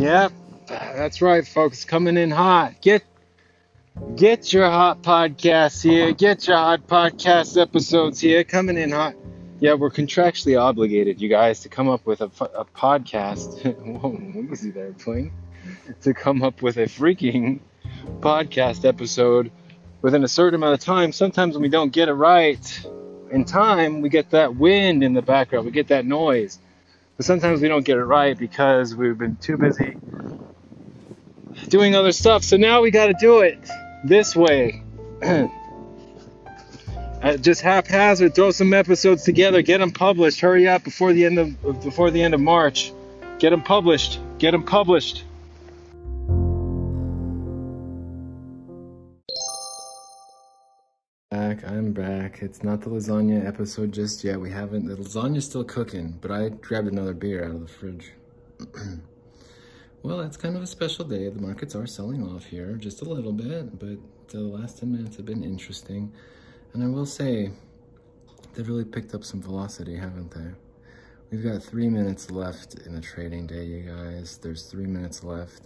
Yep, that's right, folks. Coming in hot. Get get your hot podcasts here. Get your hot podcast episodes here. Coming in hot. Yeah, we're contractually obligated, you guys, to come up with a, a podcast. Whoa, he there playing? To come up with a freaking podcast episode within a certain amount of time. Sometimes when we don't get it right in time, we get that wind in the background. We get that noise. But sometimes we don't get it right because we've been too busy doing other stuff. So now we got to do it this way. Just haphazard, throw some episodes together, get them published. Hurry up before the end of before the end of March. Get them published. Get them published. Back, I'm back. It's not the lasagna episode just yet. We haven't. The lasagna's still cooking, but I grabbed another beer out of the fridge. well, it's kind of a special day. The markets are selling off here just a little bit, but the last 10 minutes have been interesting. And I will say, they've really picked up some velocity, haven't they? We've got three minutes left in the trading day, you guys. There's three minutes left.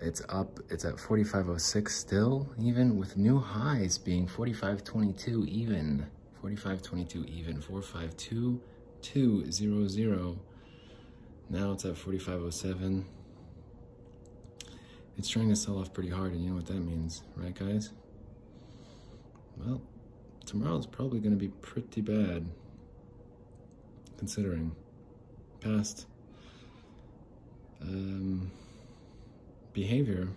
It's up, it's at 45.06 still, even with new highs being 45.22 even. 45.22 even, 452.200. Now it's at 45.07. It's trying to sell off pretty hard, and you know what that means, right guys? Well, tomorrow's probably going to be pretty bad, considering past um, behavior,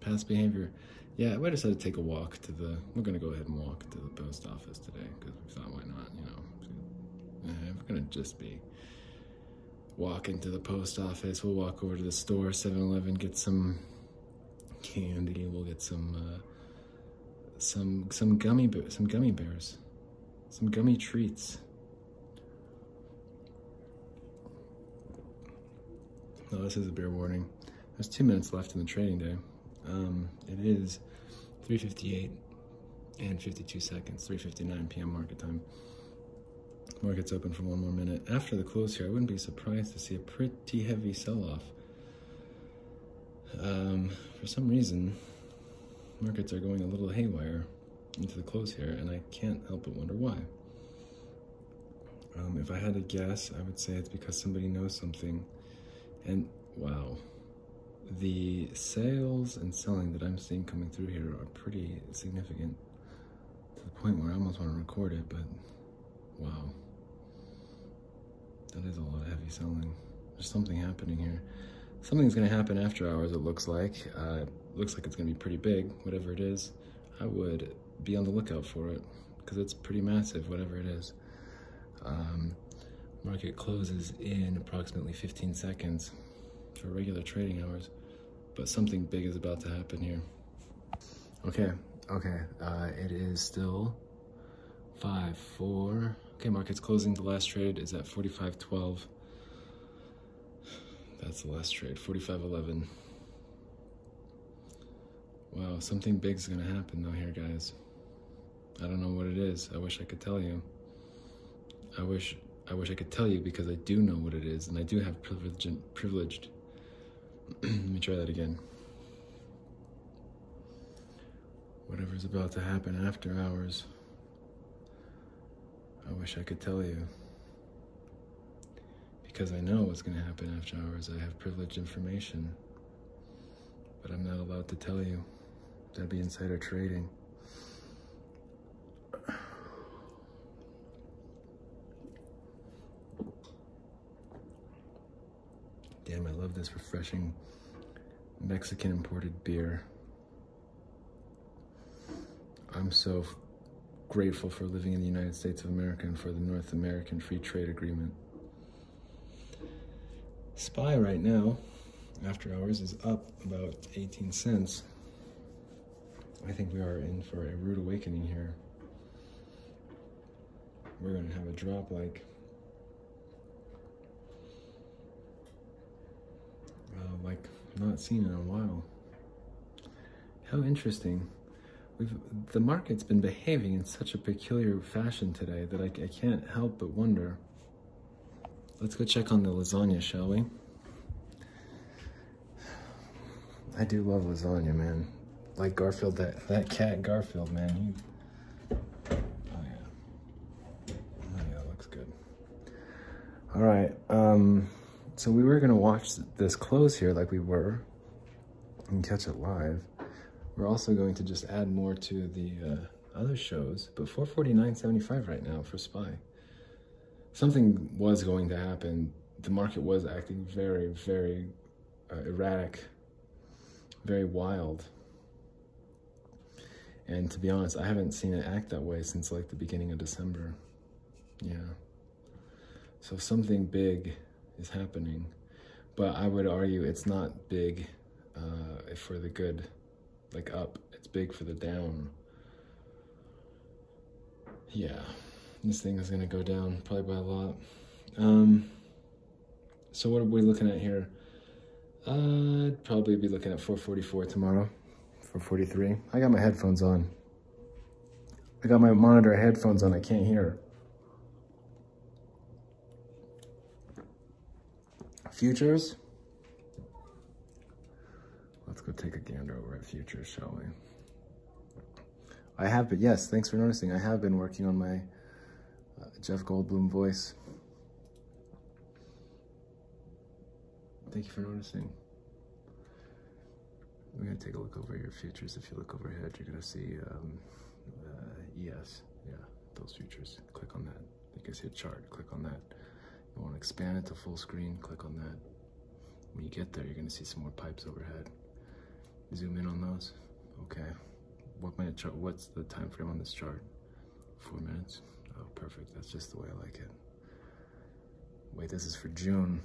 past behavior. Yeah, we decided to take a walk to the, we're going to go ahead and walk to the post office today, because we thought, why not, you know, uh, we're going to just be walking to the post office. We'll walk over to the store, 7-Eleven, get some candy. We'll get some uh, some some gummy some gummy bears, some gummy treats. Oh, this is a beer warning. There's two minutes left in the trading day. Um, it is 3:58 and 52 seconds, 3:59 p.m. market time. Market's open for one more minute. After the close here, I wouldn't be surprised to see a pretty heavy sell-off. Um, for some reason, markets are going a little haywire into the close here, and I can't help but wonder why. Um, if I had to guess, I would say it's because somebody knows something. And wow, the sales and selling that I'm seeing coming through here are pretty significant to the point where I almost want to record it, but wow, that is a lot of heavy selling. There's something happening here. Something's going to happen after hours, it looks like. Uh, looks like it's going to be pretty big, whatever it is. I would be on the lookout for it because it's pretty massive, whatever it is. Um, market closes in approximately 15 seconds for regular trading hours, but something big is about to happen here. Okay, okay, uh, it is still five, four. Okay, market's closing. The last trade is at 45.12. That's the last trade, 45.11. Wow, something big's gonna happen though here, guys. I don't know what it is. I wish I could tell you. I wish I wish I could tell you because I do know what it is, and I do have privileged Privileged. Let me try that again. Whatever's about to happen after hours. I wish I could tell you. Because I know what's going to happen after hours. I have privileged information. But I'm not allowed to tell you. That'd be insider trading. Damn, I love this refreshing Mexican imported beer. I'm so grateful for living in the United States of America and for the North American Free Trade Agreement. SPY right now, after hours, is up about 18 cents. I think we are in for a rude awakening here. We're going to have a drop like uh, like not seen in a while. How interesting. We've, the market's been behaving in such a peculiar fashion today that I, I can't help but wonder. Let's go check on the lasagna, shall we? I do love lasagna, man. Like Garfield, that that cat Garfield, man. He, oh yeah, oh yeah, looks good. All right, um, so we were gonna watch this close here, like we were, and catch it live. We're also going to just add more to the uh, other shows, but 449.75 right now for SPY. Something was going to happen. The market was acting very, very uh, erratic, very wild. And to be honest, I haven't seen it act that way since like the beginning of December. Yeah. So something big is happening. But I would argue it's not big uh, for the good, like up. It's big for the down. Yeah, this thing is gonna go down probably by a lot. Um, so what are we looking at here? Uh, I'd probably be looking at 444 tomorrow, 443. I got my headphones on. I got my monitor headphones on, I can't hear. Futures. Let's go take a gander over at Futures, shall we? I have been, yes, thanks for noticing. I have been working on my uh, Jeff Goldblum voice. Thank you for noticing. We're gonna take a look over your futures. If you look overhead, you're gonna see um, uh, ES. Yeah, those futures. Click on that. You can see chart. Click on that. You want to expand it to full screen. Click on that. When you get there, you're gonna see some more pipes overhead. Zoom in on those. Okay. What minute chart? What's the time frame on this chart? Four minutes. Oh, perfect. That's just the way I like it. Wait, this is for June.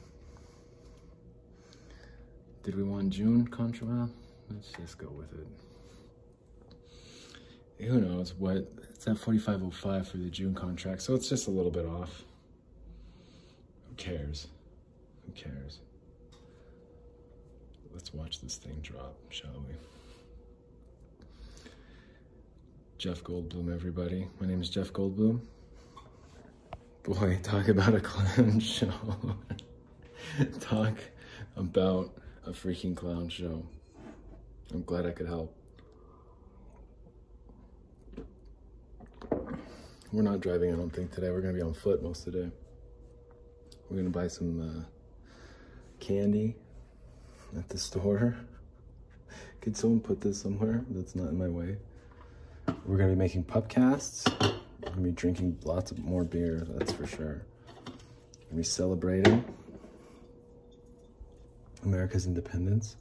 Did we want June contra? Let's just go with it. Who knows what? It's at 45.05 for the June contract, so it's just a little bit off. Who cares? Who cares? Let's watch this thing drop, shall we? Jeff Goldblum, everybody. My name is Jeff Goldblum. Boy, talk about a clown show. talk about a freaking clown show. I'm glad I could help. We're not driving, I don't think, today. We're going to be on foot most of the day. We're to buy some uh, candy at the store. Could someone put this somewhere that's not in my way? We're to be making pupcasts. We're to be drinking lots of more beer, that's for sure. We're to be celebrating America's independence.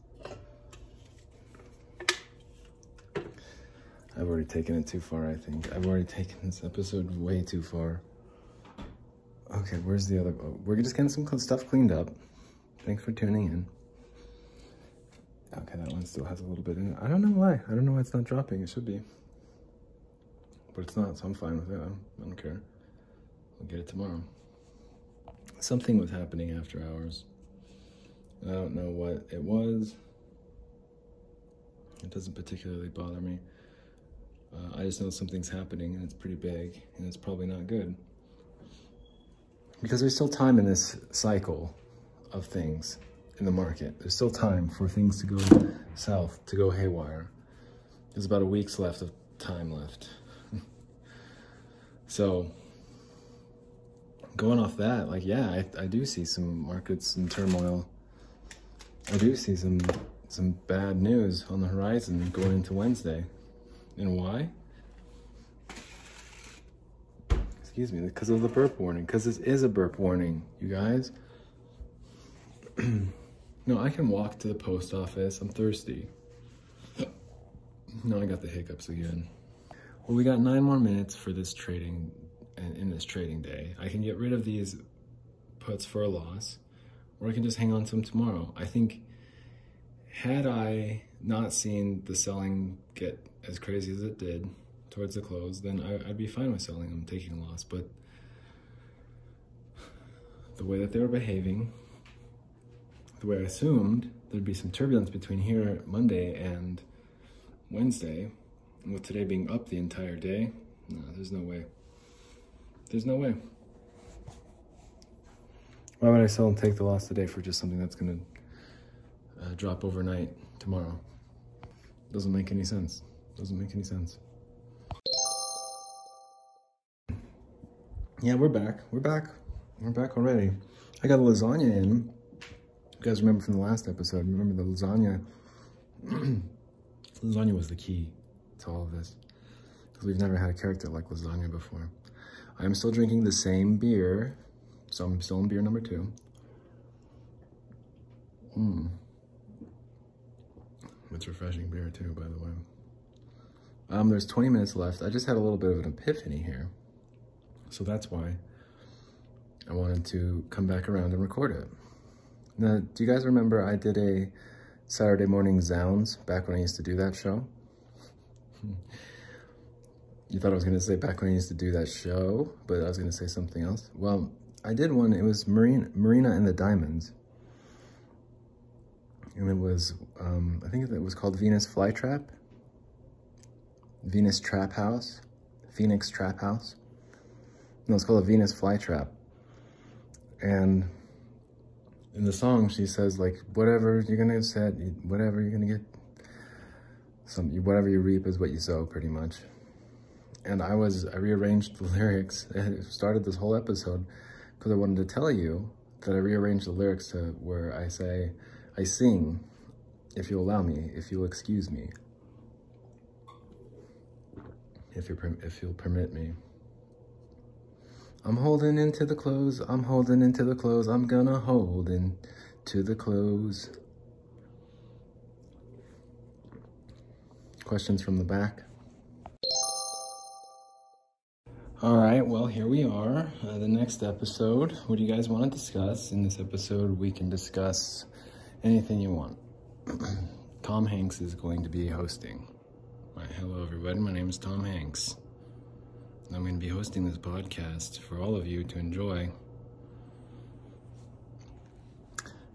I've already taken it too far, I think. I've already taken this episode way too far. Okay, where's the other? Oh, we're just getting some stuff cleaned up. Thanks for tuning in. Okay, that one still has a little bit in it. I don't know why. I don't know why it's not dropping. It should be. But it's not, so I'm fine with it. I don't care. I'll get it tomorrow. Something was happening after hours. I don't know what it was. It doesn't particularly bother me. Uh, I just know something's happening and it's pretty big and it's probably not good. Because there's still time in this cycle of things in the market. There's still time for things to go south, to go haywire. There's about a week's left of time left. so going off that, like, yeah, I, I do see some markets in turmoil I do see some some bad news on the horizon going into Wednesday. And why? Excuse me, because of the burp warning. Because this is a burp warning, you guys. no, I can walk to the post office. I'm thirsty. No, I got the hiccups again. Well, we got nine more minutes for this trading, in this trading day. I can get rid of these puts for a loss or I can just hang on to them tomorrow. I think had I not seen the selling get as crazy as it did towards the close, then I, would be fine with selling them, taking a loss. But the way that they were behaving, the way I assumed there'd be some turbulence between here Monday and Wednesday, with today being up the entire day, no, there's no way. There's no way. Why would I sell and take the loss today for just something that's going uh, drop overnight tomorrow. Doesn't make any sense. Doesn't make any sense. Yeah, we're back. We're back. We're back already. I got a lasagna in. You guys remember from the last episode? Remember the lasagna? lasagna was the key to all of this because we've never had a character like lasagna before. I'm still drinking the same beer, so I'm still in beer number two. Mmm. It's refreshing beer too, by the way. Um, there's 20 minutes left. I just had a little bit of an epiphany here. So that's why I wanted to come back around and record it. Now, do you guys remember I did a Saturday Morning Zounds back when I used to do that show? you thought I was going to say back when I used to do that show, but I was going to say something else. Well, I did one. It was Marina, Marina and the Diamonds. And it was, um, I think it was called Venus Flytrap. Venus Trap House. Phoenix Trap House. No, it's called a Venus Flytrap. And in the song, she says, like, whatever you're to get set, whatever you're to get, some, whatever you reap is what you sow, pretty much. And I was, I rearranged the lyrics. I started this whole episode because I wanted to tell you that I rearranged the lyrics to where I say, I sing, if you'll allow me, if you'll excuse me, if, you're, if you'll permit me. I'm holding into the clothes, I'm holding into the clothes, I'm gonna hold into the clothes. Questions from the back? All right, well, here we are. Uh, the next episode. What do you guys want to discuss? In this episode, we can discuss anything you want. Tom Hanks is going to be hosting. hello, everybody. My name is Tom Hanks. I'm going to be hosting this podcast for all of you to enjoy.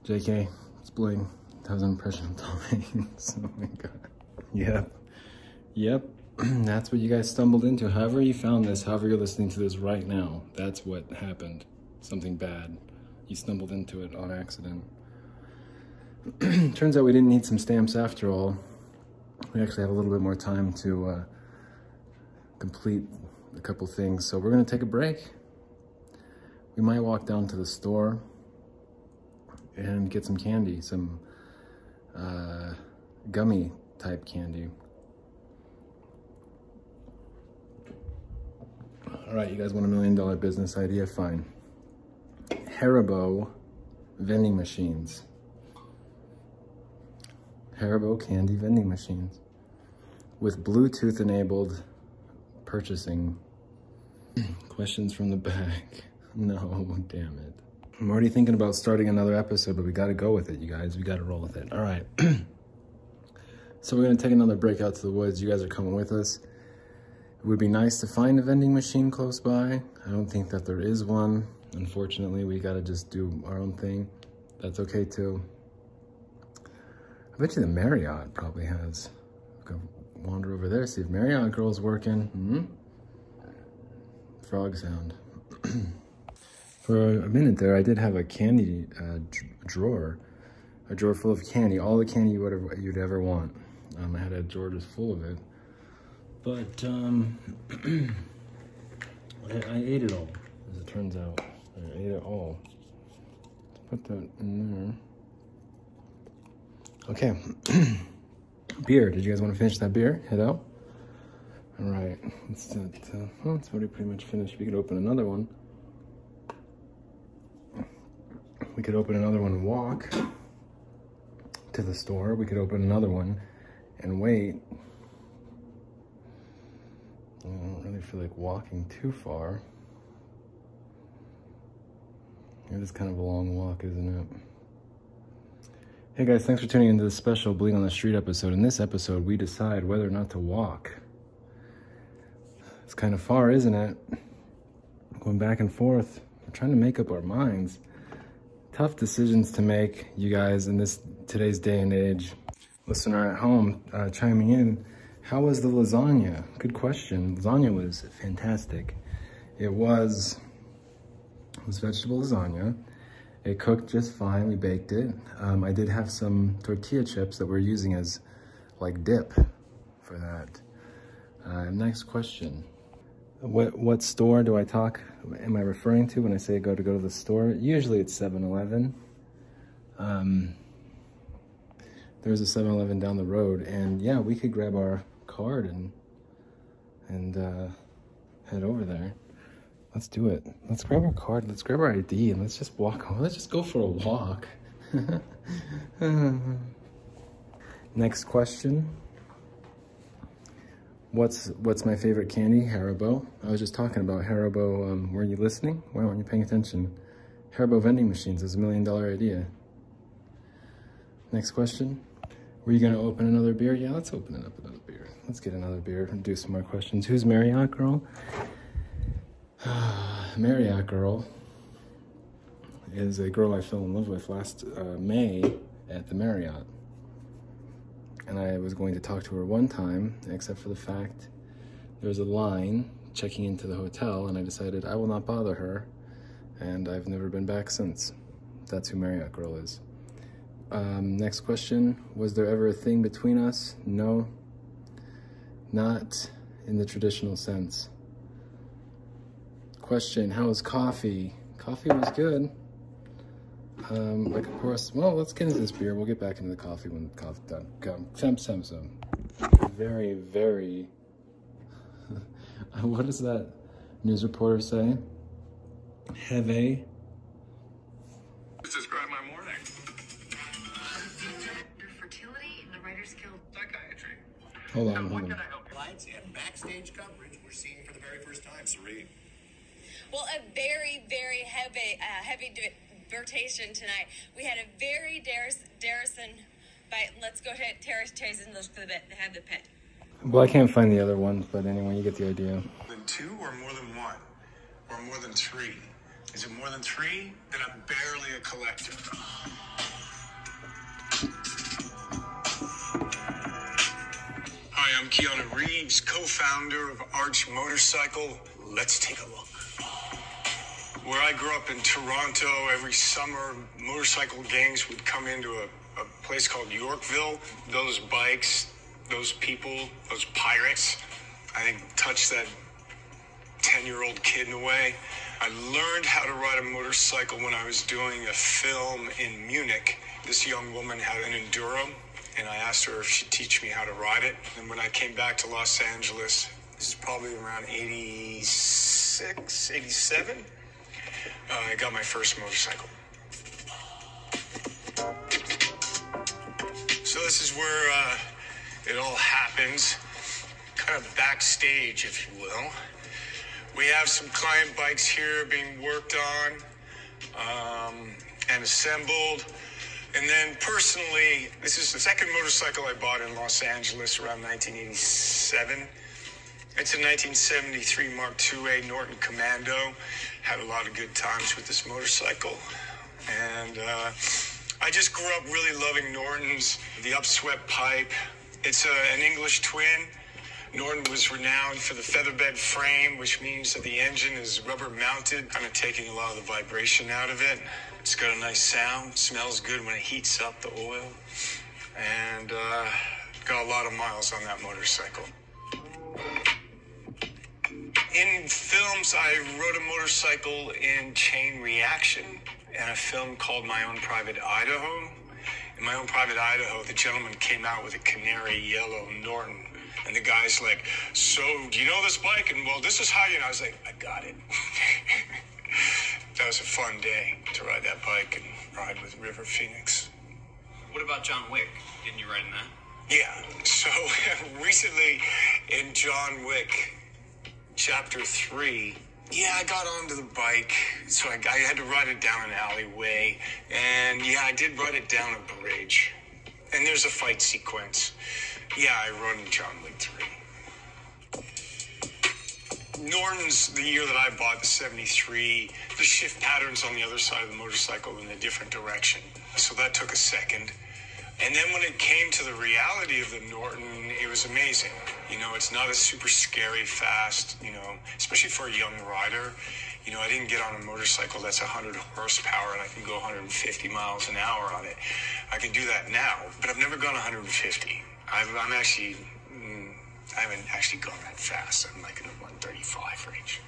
JK, it's Blaine. That was an impression of Tom Hanks. oh my god. Yep. Yep. that's what you guys stumbled into. However you found this, however you're listening to this right now, that's what happened. Something bad. You stumbled into it on accident. Turns out we didn't need some stamps after all. We actually have a little bit more time to uh, complete a couple things. So we're gonna take a break. We might walk down to the store and get some candy, some uh, gummy type candy. All right, you guys want a million dollar business idea? Fine. Haribo vending machines. Haribo candy vending machines with Bluetooth enabled purchasing Questions from the back. No, damn it. I'm already thinking about starting another episode, but we got to go with it, you guys. We got to roll with it. All right. so we're to take another break out to the woods. You guys are coming with us. It would be nice to find a vending machine close by. I don't think that there is one. Unfortunately, we got to just do our own thing. That's okay, too. I bet you the Marriott probably has. Go wander over there, see if Marriott Girl's working. Mm -hmm frog sound. For a minute there, I did have a candy uh, drawer, a drawer full of candy, all the candy you would ever, you'd ever want. Um, I had a drawer just full of it, but um, I, I, ate it all, as it turns out. I ate it all. Let's put that in there. Okay, beer. Did you guys want to finish that beer? Head out. All right, it's, uh, well, it's already pretty much finished. We could open another one. We could open another one and walk to the store. We could open another one and wait. I don't really feel like walking too far. It is kind of a long walk, isn't it? Hey guys, thanks for tuning into this special Bling on the Street episode. In this episode, we decide whether or not to walk. It's kind of far, isn't it? Going back and forth. We're trying to make up our minds. Tough decisions to make, you guys, in this today's day and age. Listener at home uh, chiming in. How was the lasagna? Good question. Lasagna was fantastic. It was, it was vegetable lasagna. It cooked just fine. We baked it. Um, I did have some tortilla chips that we're using as like dip for that. Uh, next question. What what store do I talk, am I referring to when I say go to go to the store? Usually it's 7-Eleven. Um, there's a 7-Eleven down the road and yeah, we could grab our card and, and uh, head over there. Let's do it. Let's grab our card. Let's grab our ID and let's just walk home. Let's just go for a walk. Next question. What's what's my favorite candy? Haribo. I was just talking about Haribo. Um, were you listening? Why weren't you paying attention? Haribo vending machines is a million dollar idea. Next question. Were you gonna open another beer? Yeah, let's open it up another beer. Let's get another beer and do some more questions. Who's Marriott girl? Marriott girl is a girl I fell in love with last uh, May at the Marriott. And I was going to talk to her one time, except for the fact there was a line checking into the hotel, and I decided I will not bother her, and I've never been back since. That's who Marriott girl is. Um, next question Was there ever a thing between us? No, not in the traditional sense. Question, how was coffee? Coffee was good. Um, like, of course, well, let's get into this beer. We'll get back into the coffee when the coffee's done. Come, fem, sem, sem. Very, very, what does that news reporter say? Heavy. Describe my morning. fertility in the Writers Guild. Psychiatry. Hold Now, on, what hold can on. I help you? Lights and backstage coverage we're seeing for the very first time. Serene. Well, a very, very heavy, uh, heavy divertation tonight. We had a very Darris, Darrison fight. Let's go ahead, Terrace Chasen, those for the bit, have the pit. Well, I can't find the other ones, but anyway, you get the idea. More than two or more than one? Or more than three? Is it more than three? Then I'm barely a collector. Hi, I'm Keanu Reeves, co-founder of Arch Motorcycle. Let's take a look. Where I grew up in Toronto, every summer motorcycle gangs would come into a, a place called Yorkville. Those bikes, those people, those pirates, I think touched that 10 year old kid in a way. I learned how to ride a motorcycle when I was doing a film in Munich. This young woman had an Enduro, and I asked her if she'd teach me how to ride it. And when I came back to Los Angeles, this is probably around 86, 87, uh, I got my first motorcycle. So this is where uh, it all happens, kind of backstage, if you will. We have some client bikes here being worked on um, and assembled. And then personally, this is the second motorcycle I bought in Los Angeles around 1987. It's a 1973 Mark IIA Norton Commando. Had a lot of good times with this motorcycle. And uh, I just grew up really loving Norton's, the upswept pipe. It's a, an English twin. Norton was renowned for the featherbed frame, which means that the engine is rubber mounted, kind of taking a lot of the vibration out of it. It's got a nice sound, smells good when it heats up the oil, and uh, got a lot of miles on that motorcycle. In films, I rode a motorcycle in Chain Reaction and a film called My Own Private Idaho. In My Own Private Idaho, the gentleman came out with a canary yellow Norton. And the guy's like, So, do you know this bike? And well, this is how you know. I was like, I got it. that was a fun day to ride that bike and ride with River Phoenix. What about John Wick? Didn't you ride in that? Yeah. So recently in John Wick chapter three, yeah, I got onto the bike. So I, I had to ride it down an alleyway. And yeah, I did ride it down a bridge. And there's a fight sequence. Yeah, I rode in John Wick 3. Norton's the year that I bought the 73. The shift patterns on the other side of the motorcycle in a different direction. So that took a second. And then when it came to the reality of the Norton, it was amazing. You know, it's not a super scary fast, you know, especially for a young rider. You know, I didn't get on a motorcycle that's 100 horsepower and I can go 150 miles an hour on it. I can do that now, but I've never gone 150. I've, I'm actually, mm, I haven't actually gone that fast. I'm like in the 135 range.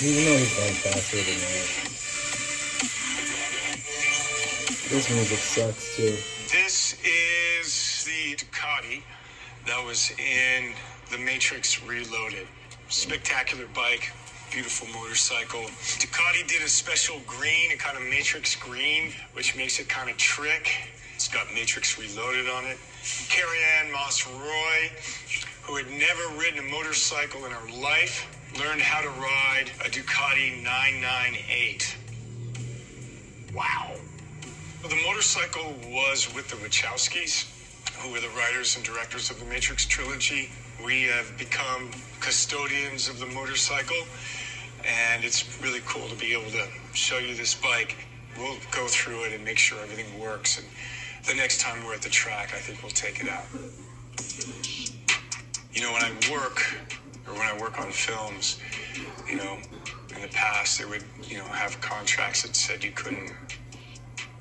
Even though he's going faster than that. This music sucks too. This is the Ducati that was in The Matrix Reloaded. Spectacular bike, beautiful motorcycle. Ducati did a special green, a kind of Matrix green, which makes it kind of trick. It's got Matrix Reloaded on it. Carrie Ann Moss Roy, who had never ridden a motorcycle in her life, learned how to ride a Ducati 998. Wow. The motorcycle was with the Wachowskis, who were the writers and directors of the Matrix trilogy. We have become custodians of the motorcycle, and it's really cool to be able to show you this bike. We'll go through it and make sure everything works. And the next time we're at the track, I think we'll take it out. You know, when I work or when I work on films, you know, in the past, they would, you know, have contracts that said you couldn't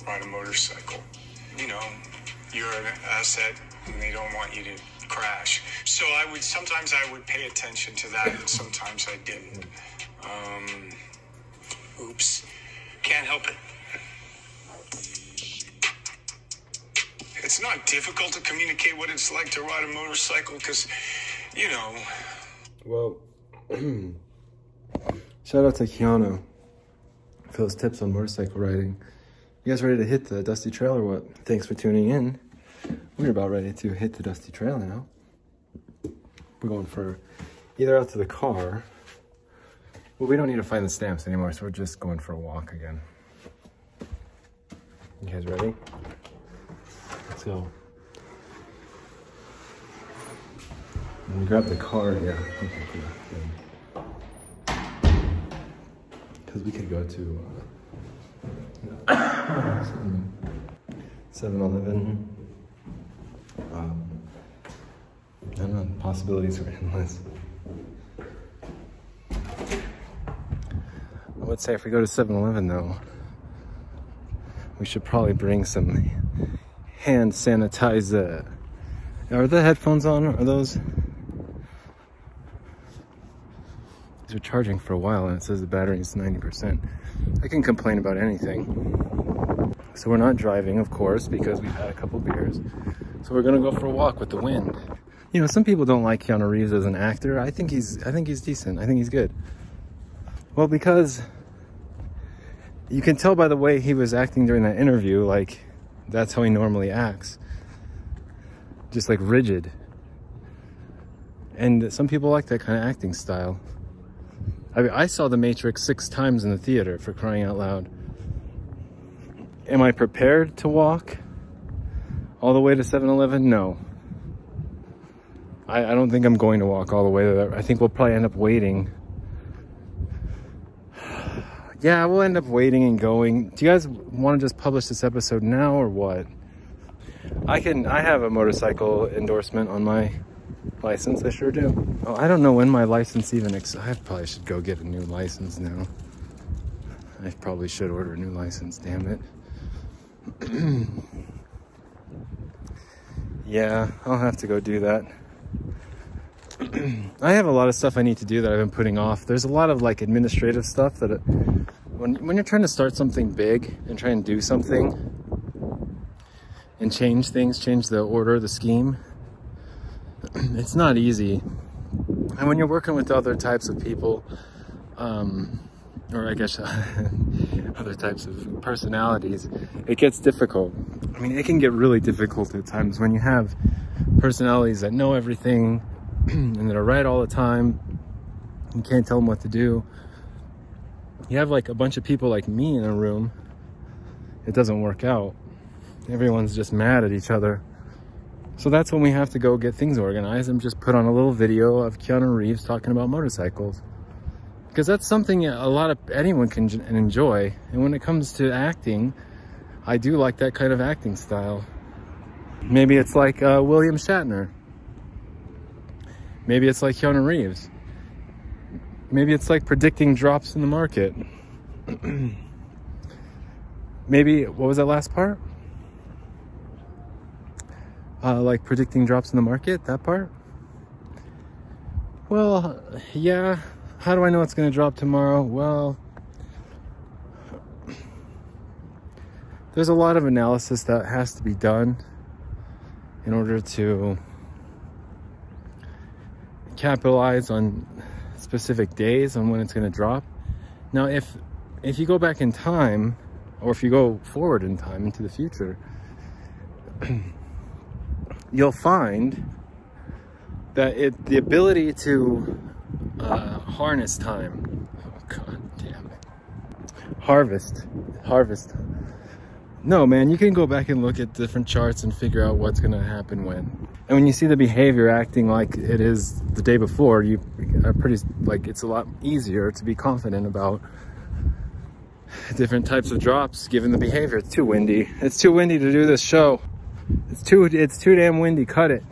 ride a motorcycle. You know, you're an asset and they don't want you to crash. So I would sometimes I would pay attention to that and sometimes I didn't. Um, oops. Can't help it. It's not difficult to communicate what it's like to ride a motorcycle because, you know, Well, shout out to Keanu for those tips on motorcycle riding. You guys ready to hit the dusty trail or what? Thanks for tuning in. We're about ready to hit the dusty trail now. We're going for either out to the car. Well, we don't need to find the stamps anymore, so we're just going for a walk again. You guys ready? Let's go. Let me grab the car here. Because we could go to uh, 7 Eleven. Um, I don't know, possibilities are endless. I would say if we go to 7 Eleven though, we should probably bring some hand sanitizer. Are the headphones on? Are those? These are charging for a while and it says the battery is 90%. I can complain about anything. So we're not driving, of course, because we've had a couple beers. So we're gonna go for a walk with the wind. You know, some people don't like Keanu Reeves as an actor. I think he's I think he's decent. I think he's good. Well, because you can tell by the way he was acting during that interview, like that's how he normally acts. Just like rigid. And some people like that kind of acting style. I mean, I saw The Matrix six times in the theater for crying out loud. Am I prepared to walk all the way to 7 Eleven? No. I, I don't think I'm going to walk all the way there. I think we'll probably end up waiting. Yeah, we'll end up waiting and going. Do you guys want to just publish this episode now or what? I can, I have a motorcycle endorsement on my license. I sure do. Oh, I don't know when my license even, ex- I probably should go get a new license now. I probably should order a new license, damn it. yeah, I'll have to go do that. I have a lot of stuff I need to do that I've been putting off. There's a lot of like administrative stuff that it, when when you're trying to start something big and try and do something and change things, change the order, the scheme, it's not easy. And when you're working with other types of people, um, or I guess other types of personalities, it gets difficult. I mean, it can get really difficult at times when you have personalities that know everything and that are right all the time. You can't tell them what to do. You have like a bunch of people like me in a room. It doesn't work out. Everyone's just mad at each other. So that's when we have to go get things organized and just put on a little video of Keanu Reeves talking about motorcycles. Because that's something a lot of anyone can enjoy. And when it comes to acting, I do like that kind of acting style. Maybe it's like uh, William Shatner. Maybe it's like Keanu Reeves. maybe it's like predicting drops in the market. maybe, what was that last part? Uh, like predicting drops in the market, that part? Well, yeah. How do I know it's going to drop tomorrow? Well, there's a lot of analysis that has to be done in order to capitalize on specific days on when it's going to drop. Now, if if you go back in time, or if you go forward in time into the future, you'll find that it the ability to uh, harness time. Oh god damn it! Harvest, harvest. No, man, you can go back and look at different charts and figure out what's going to happen when. And when you see the behavior acting like it is the day before, you are pretty like it's a lot easier to be confident about different types of drops given the behavior. It's too windy. It's too windy to do this show. It's too it's too damn windy. Cut it.